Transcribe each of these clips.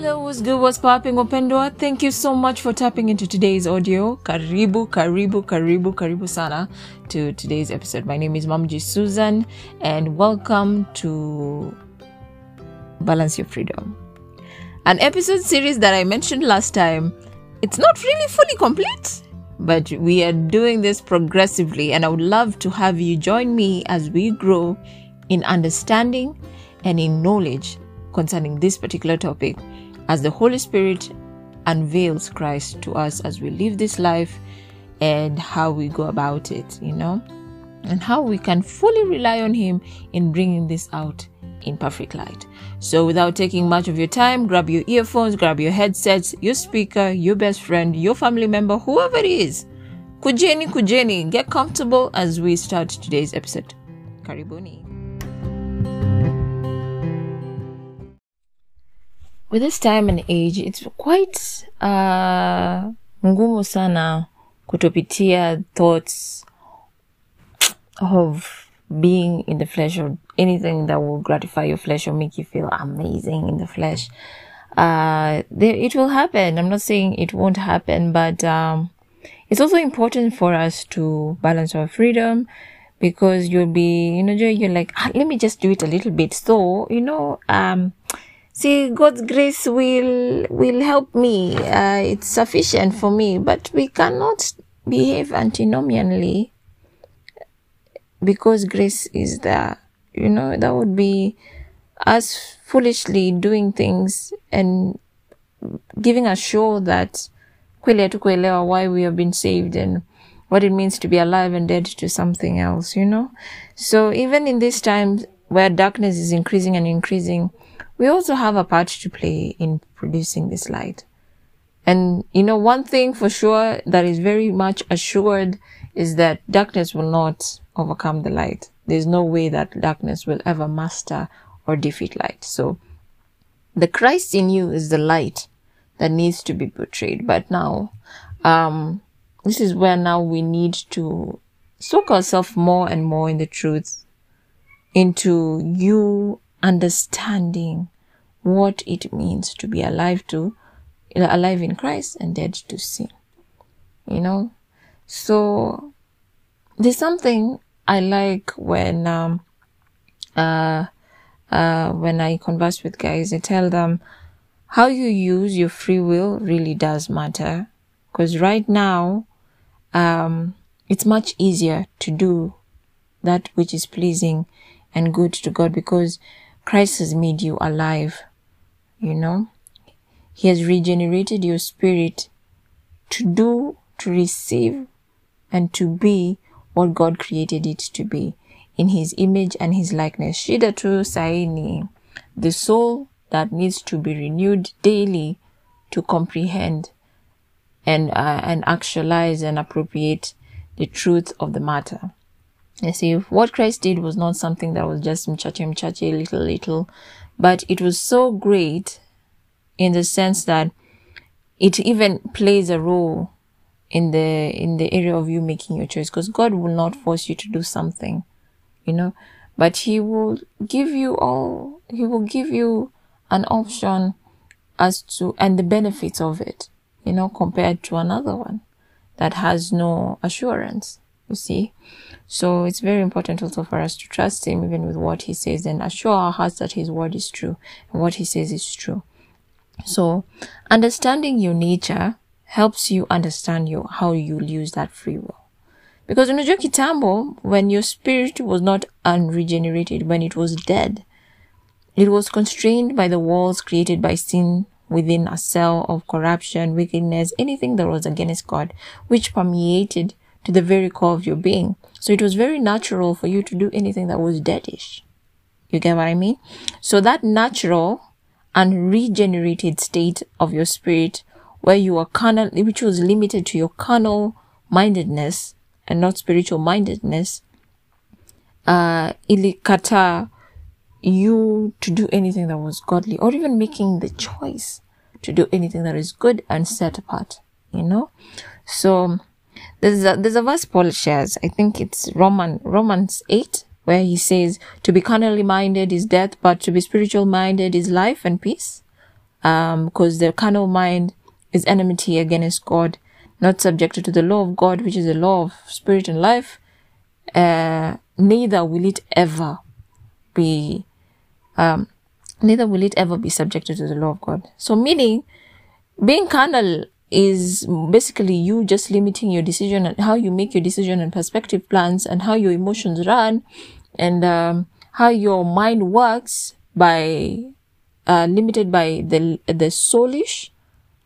Hello, what's good? What's popping, Opendwa? Thank you so much for tapping into today's audio. Karibu, karibu, karibu, karibu sana to today's episode. My name is Mamji Susan, and welcome to Balance Your Freedom. An episode series that I mentioned last time. It's not really fully complete, but we are doing this progressively, and I would love to have you join me as we grow in understanding and in knowledge concerning this particular topic as the Holy Spirit unveils Christ to us as we live this life and how we go about it, you know, and how we can fully rely on Him in bringing this out in perfect light. So, without taking much of your time, grab your earphones, grab your headsets, your speaker, your best friend, your family member, whoever it is. Kujeni, kujeni, get comfortable as we start today's episode. Karibuni. With this time and age it's quite uh, ngumu sana kutopitia thoughts of being in the flesh or anything that will gratify your flesh or make you feel amazing in the flesh. Uh, there, it will happen. I'm not saying it won't happen but um, it's also important for us to balance our freedom because you'll be you know you're like ah, let me just do it a little bit. So you know um see god's grace will will help me. Uh, it's sufficient for me but we cannot behave antinomianly because grace is there. You know that would be us foolishly doing things and giving us show that why we have been saved and what it means to be alive and dead to something else you know? So even in this time where darkness is increasing and increasing we also have a part to play in producing this light. And, you know, one thing for sure that is very much assured is that darkness will not overcome the light. There's no way that darkness will ever master or defeat light. So the Christ in you is the light that needs to be portrayed. But now, um, this is where now we need to soak ourselves more and more in the truth into you understanding what it means to be alive to alive in Christ and dead to sin. You know? So there's something I like when um uh uh when I converse with guys, I tell them how you use your free will really does matter. Because right now, um, it's much easier to do that which is pleasing and good to God because Christ has made you alive, you know. He has regenerated your spirit to do, to receive, and to be what God created it to be in His image and His likeness. Shida tu saini, the soul that needs to be renewed daily to comprehend and uh, and actualize and appropriate the truth of the matter. You see, what Christ did was not something that was just mchache mchache, little little, but it was so great in the sense that it even plays a role in the in the area of you making your choice because God will not force you to do something, you know, but He will give you all. He will give you an option as to and the benefits of it, you know, compared to another one that has no assurance. You see, so it's very important also for us to trust Him even with what He says and assure our hearts that His word is true and what He says is true. So, understanding your nature helps you understand your how you'll use that free will. Because unajua kitambo, when your spirit was not unregenerated, when it was dead, it was constrained by the walls created by sin within a cell of corruption, wickedness, anything that was against God, which permeated to the very core of your being. So it was very natural for you to do anything that was deadish. You get what I mean? So that natural and regenerated state of your spirit, where you are carnal, which was limited to your carnal mindedness and not spiritual mindedness, uh, ilikata you to do anything that was godly or even making the choice to do anything that is good and set apart, you know? So, there's a, there's a verse Paul shares. I think it's Roman, Romans 8, where he says, to be carnally minded is death, but to be spiritual minded is life and peace. because um, the carnal mind is enmity against God, not subjected to the law of God, which is the law of spirit and life. Uh, neither will it ever be, um, neither will it ever be subjected to the law of God. So meaning, being carnal is basically you just limiting your decision and how you make your decision and perspective plans and how your emotions run and um, how your mind works by uh, limited by the the soulish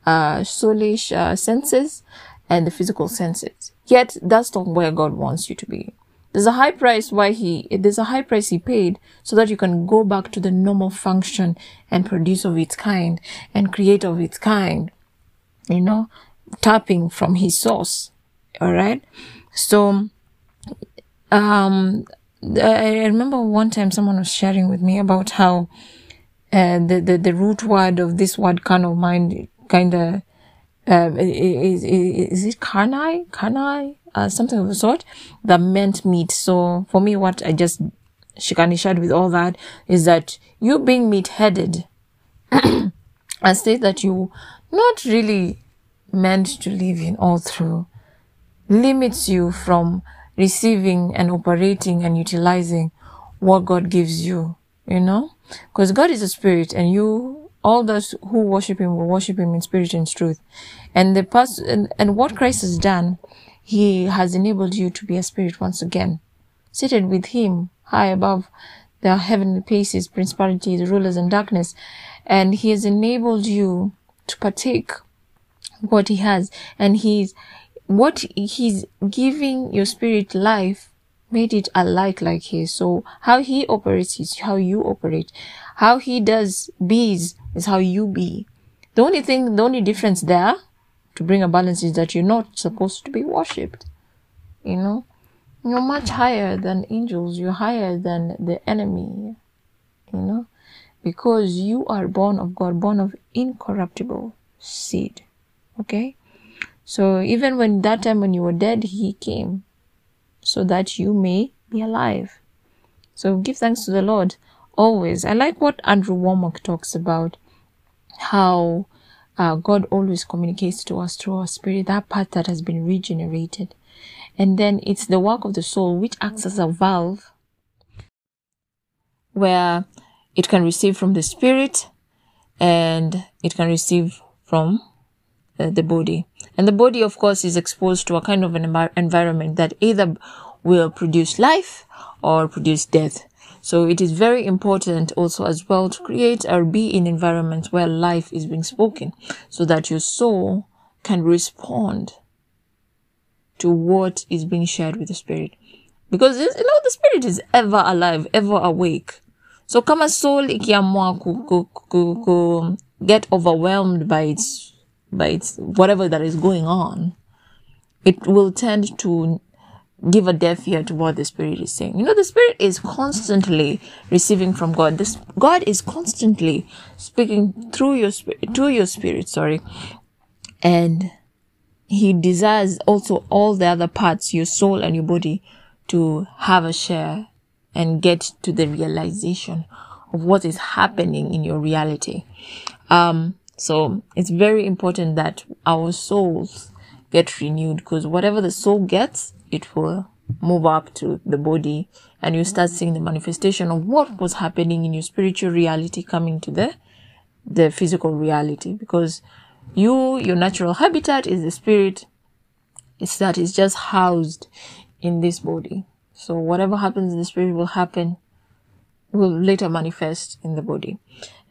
uh, soulish uh, senses and the physical senses. Yet that's not where God wants you to be. There's a high price why he there's a high price he paid so that you can go back to the normal function and produce of its kind and create of its kind you know, tapping from his source. All right. So, um, I remember one time someone was sharing with me about how uh, the, the, the root word of this word carnal mind kind of um, is, is, is it carnai, carnai, uh, something of the sort that meant meat. So for me, what I just Shikani shared with all that is that you being meat headed and state that you not really meant to live in all through limits you from receiving and operating and utilizing what God gives you, you know? Because God is a spirit and you, all those who worship him will worship him in spirit and truth. And the past, and, and what Christ has done, he has enabled you to be a spirit once again, seated with him high above the heavenly places, principalities, rulers and darkness. And he has enabled you to partake what he has. And he's what he's giving your spirit life made it alike like his. So how he operates is how you operate. How he does bees is how you be. The only thing the only difference there to bring a balance is that you're not supposed to be worshipped you know? You're much higher than angels. You're higher than the enemy you know because you are born of god born of incorruptible seed Okay? So even when that time when you were dead, he came so that you may be alive. So give thanks to the Lord always. I like what Andrew Wommack talks about how uh, God always communicates to us through our spirit, that part that has been regenerated. And then it's the work of the soul which acts as a valve where it can receive from the spirit and it can receive from uh, the body. And the body, of course, is exposed to a kind of an environment that either will produce life or produce death. So it is very important also as well to create or be in environments where life is being spoken so that your soul can respond to what is being shared with the spirit. Because, you know, the spirit is ever alive, ever awake. So kama soul ikiamua get overwhelmed by its by its whatever that is going on, it will tend to give a deaf ear to what the spirit is saying. You know, the spirit is constantly receiving from God. This God is constantly speaking through your spirit, to your spirit, sorry. And he desires also all the other parts, your soul and your body, to have a share and get to the realization of what is happening in your reality. Um, so it's very important that our souls get renewed because whatever the soul gets, it will move up to the body and you start seeing the manifestation of what was happening in your spiritual reality coming to the the physical reality because you your natural habitat is the spirit it's that is just housed in this body so whatever happens in the spirit will happen will later manifest in the body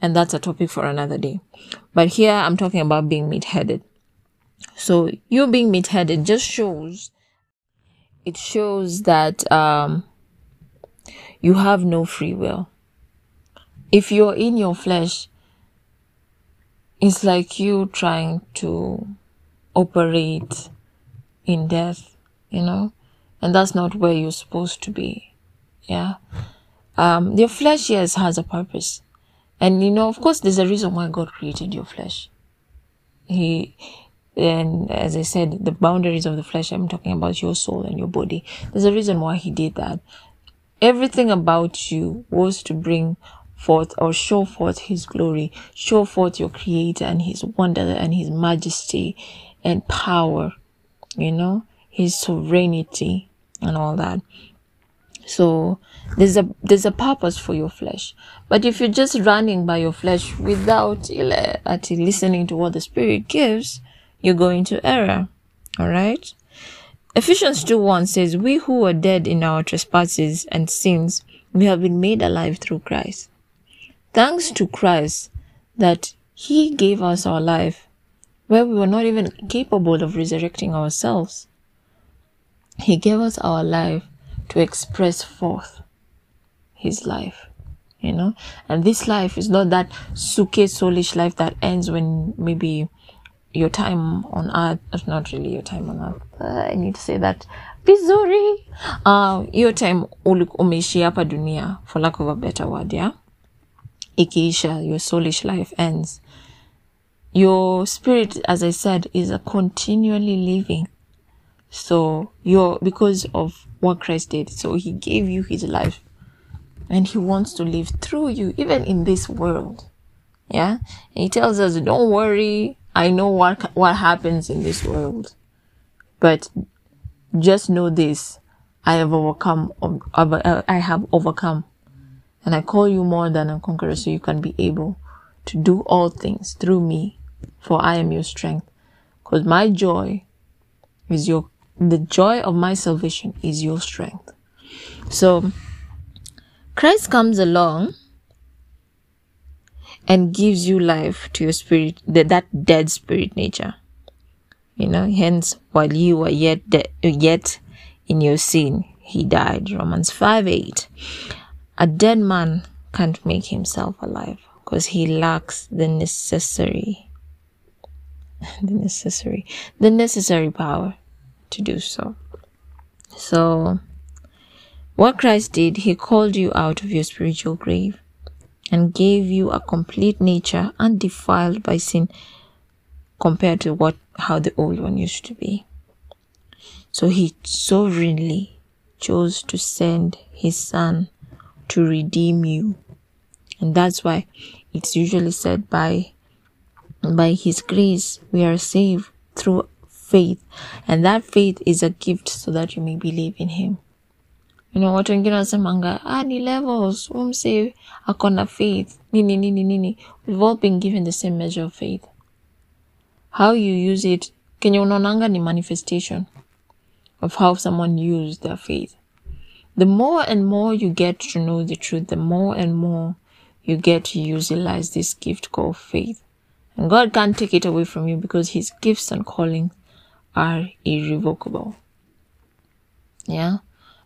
and that's a topic for another day. But here I'm talking about being meat headed. So you being meat headed just shows, it shows that, um, you have no free will. If you're in your flesh, it's like you trying to operate in death, you know, and that's not where you're supposed to be. Yeah. Um, your flesh, yes, has a purpose. And you know, of course, there's a reason why God created your flesh. He, and as I said, the boundaries of the flesh, I'm talking about your soul and your body. There's a reason why He did that. Everything about you was to bring forth or show forth his glory, show forth your creator and his wonder and his majesty and power, you know, his sovereignty and all that. So there's a there's a purpose for your flesh. But if you're just running by your flesh without listening to what the spirit gives, you're going to error. All right? Ephesians 2 1 says, We who were dead in our trespasses and sins, we have been made alive through Christ. Thanks to Christ that He gave us our life where we were not even capable of resurrecting ourselves. He gave us our life to express forth His life you know? And this life is not that suke soulish life that ends when maybe your time on earth is not really your time on earth uh, i need to say that. Vizuri uh, your time umeishi hapa dunia for lack of a better word yeah? Ikiisha your soulish life ends. Your spirit as i said is a continually living so you're because of what christ did so he gave you his life. And he wants to live through you even in this world. Yeah? And he tells us don't worry i know what what happens in this world. But just know this i have overcome uh, i have overcome. And i call you more than a conqueror so you can be able to do all things through me for i am your strength. Because my joy is your the joy of my salvation is your strength so Christ comes along and gives you life to your spirit, that, that dead spirit nature. You know, hence, while you were yet de- yet in your sin, he died. Romans 5 8. A dead man can't make himself alive because he lacks the necessary, the necessary, the necessary power to do so. So, what Christ did, He called you out of your spiritual grave and gave you a complete nature undefiled by sin compared to what how the old one used to be. So he sovereignly chose to send his son to redeem you. And that's why it's usually said by by his grace we are saved through faith. And that faith is a gift so that you may believe in him. You know watu wengine wanasemanga ah ni levels umse akona faith. Nini nini nini we've all been given the same measure of faith. How you use it kenye unaonanga ni manifestation of how someone used their faith. The more and more you get to know the truth the more and more you get to utilize this gift called faith. And god can't take it away from you because his gifts and calling are irrevocable. Yeah?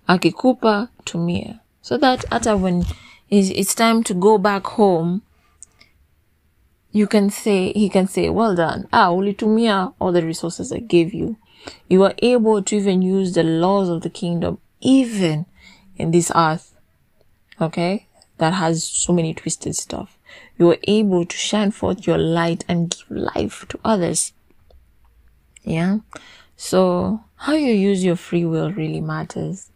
Akikupa tumia so that hata when it's time to go back home you can say he can say well done. Ah ulitumia all the resources i gave you. You are able to even use the laws of the kingdom even in this earth okay? That has so many twisted stuff. You are able to shine forth your light and give life to others yeah? So how you use your free will really matters.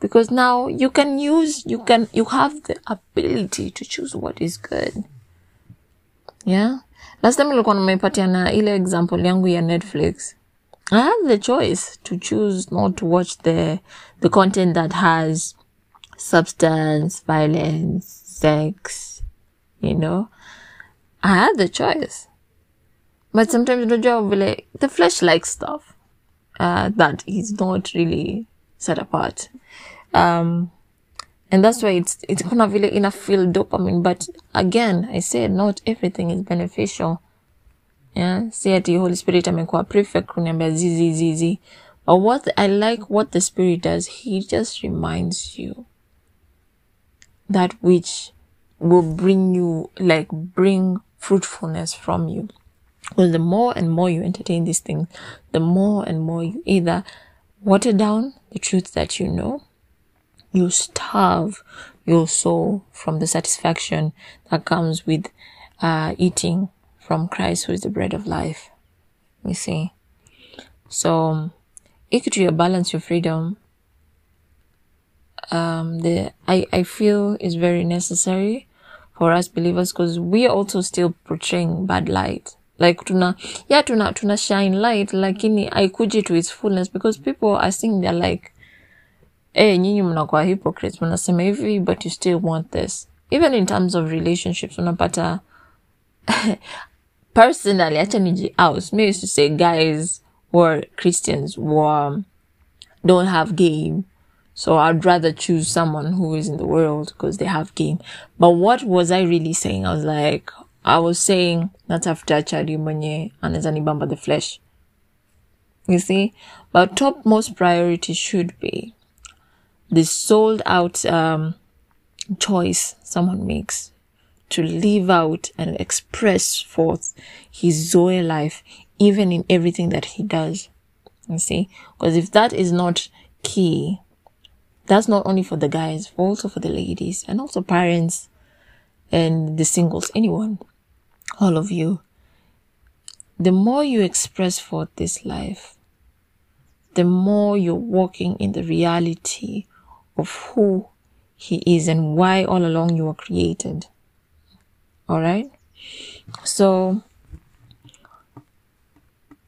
Because now you can use you can you have the ability to choose what is good. Yeah? Last time nilikuwa na ile example yangu ya netflix. I have the choice to choose not to watch the the content that has substance violence sex you know? I had the choice but sometimes unajua vile the flesh likes stuff. Uh, that is not really set apart. Um, and that's why it's it's gonna vile ina feel dopamine. But again i said not everything is beneficial. Yeah? See ati holy spirit i amekuwa prefect kuniambia zizi zizi but what i like what the spirit does. He just reminds you that which will bring you like bring fruitfulness from you because the more and more you entertain these things the more and more you either water down the truth that you know you starve your soul from the satisfaction that comes with uh, eating from Christ, who is the bread of life. You see. So, equity or balance your freedom, um, the I, I feel is very necessary for us believers because we are also still portraying bad light like tuna yeah tuna tuna shine light lakini haikuji to its fullness because people are seeing they're like eh nyinyi mnakuwa hypocrites mnasema hivi but you still want this even in terms of relationships unapata personally acha niji out me used to say guys who are christians were don't have game so I'd rather choose someone who is in the world because they have game. But what was I really saying? I was like, I was saying that after natafuta chadi mwenye anaweza nibamba the flesh. You see? But topmost priority should be the sold out um, choice someone makes to live out and express forth his Zoe life, even in everything that he does. You see? Because if that is not key, that's not only for the guys, also for the ladies and also parents and the singles, anyone, all of you. The more you express for this life, the more you're walking in the reality of who he is and why all along you were created. All right. So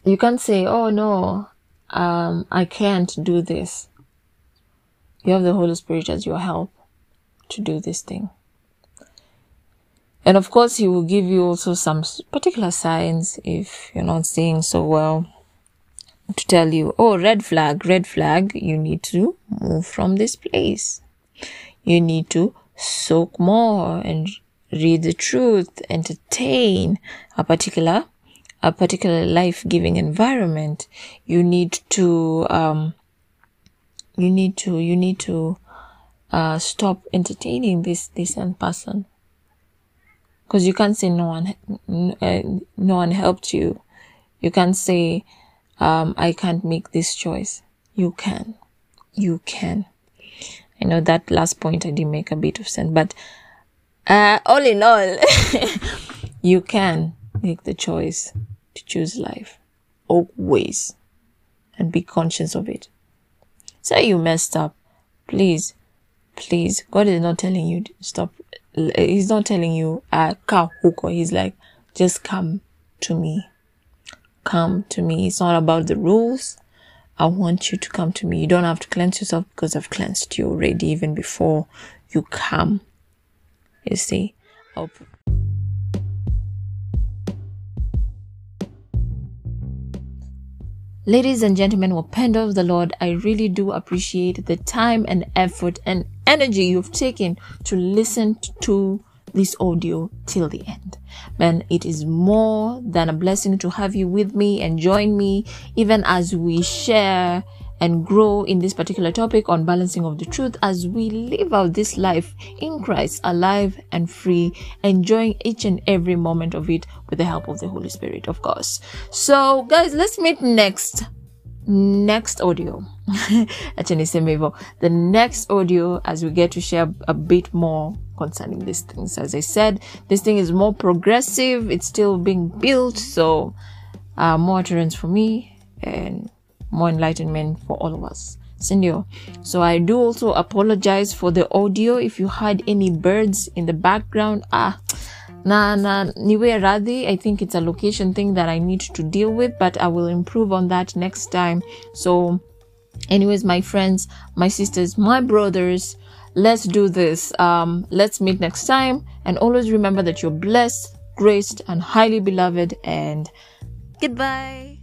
you can't say, "Oh no, um, I can't do this." You have the Holy Spirit as your help to do this thing. And of course, He will give you also some particular signs if you're not seeing so well to tell you, oh, red flag, red flag, you need to move from this place. You need to soak more and read the truth, entertain a particular, a particular life-giving environment. You need to, um, you need to you need to uh, stop entertaining this this person because you can't say no one uh, no one helped you you can't say um, i can't make this choice you can you can i know that last point i did make a bit of sense but uh, all in all you can make the choice to choose life always and be conscious of it Say you messed up. Please, please. God is not telling you to stop. He's not telling you, uh, huko. He's like, just come to me. Come to me. It's not about the rules. I want you to come to me. You don't have to cleanse yourself because I've cleansed you already even before you come. You see? I'll Ladies and gentlemen, wapendo of the Lord, I really do appreciate the time and effort and energy you've taken to listen to this audio till the end. Man, it is more than a blessing to have you with me and join me even as we share and grow in this particular topic on balancing of the truth as we live out this life in Christ, alive and free, enjoying each and every moment of it with the help of the Holy Spirit, of course. So, guys, let's meet next. Next audio. The next audio as we get to share a bit more concerning these things. As I said, this thing is more progressive. It's still being built. So, uh, more utterance for me and more enlightenment for all of us. Senior. So I do also apologize for the audio if you heard any birds in the background. Ah, na na niwe radhi. I think it's a location thing that I need to deal with, but I will improve on that next time. So, anyways, my friends, my sisters, my brothers, let's do this. Um, let's meet next time, and always remember that you're blessed, graced, and highly beloved. And goodbye.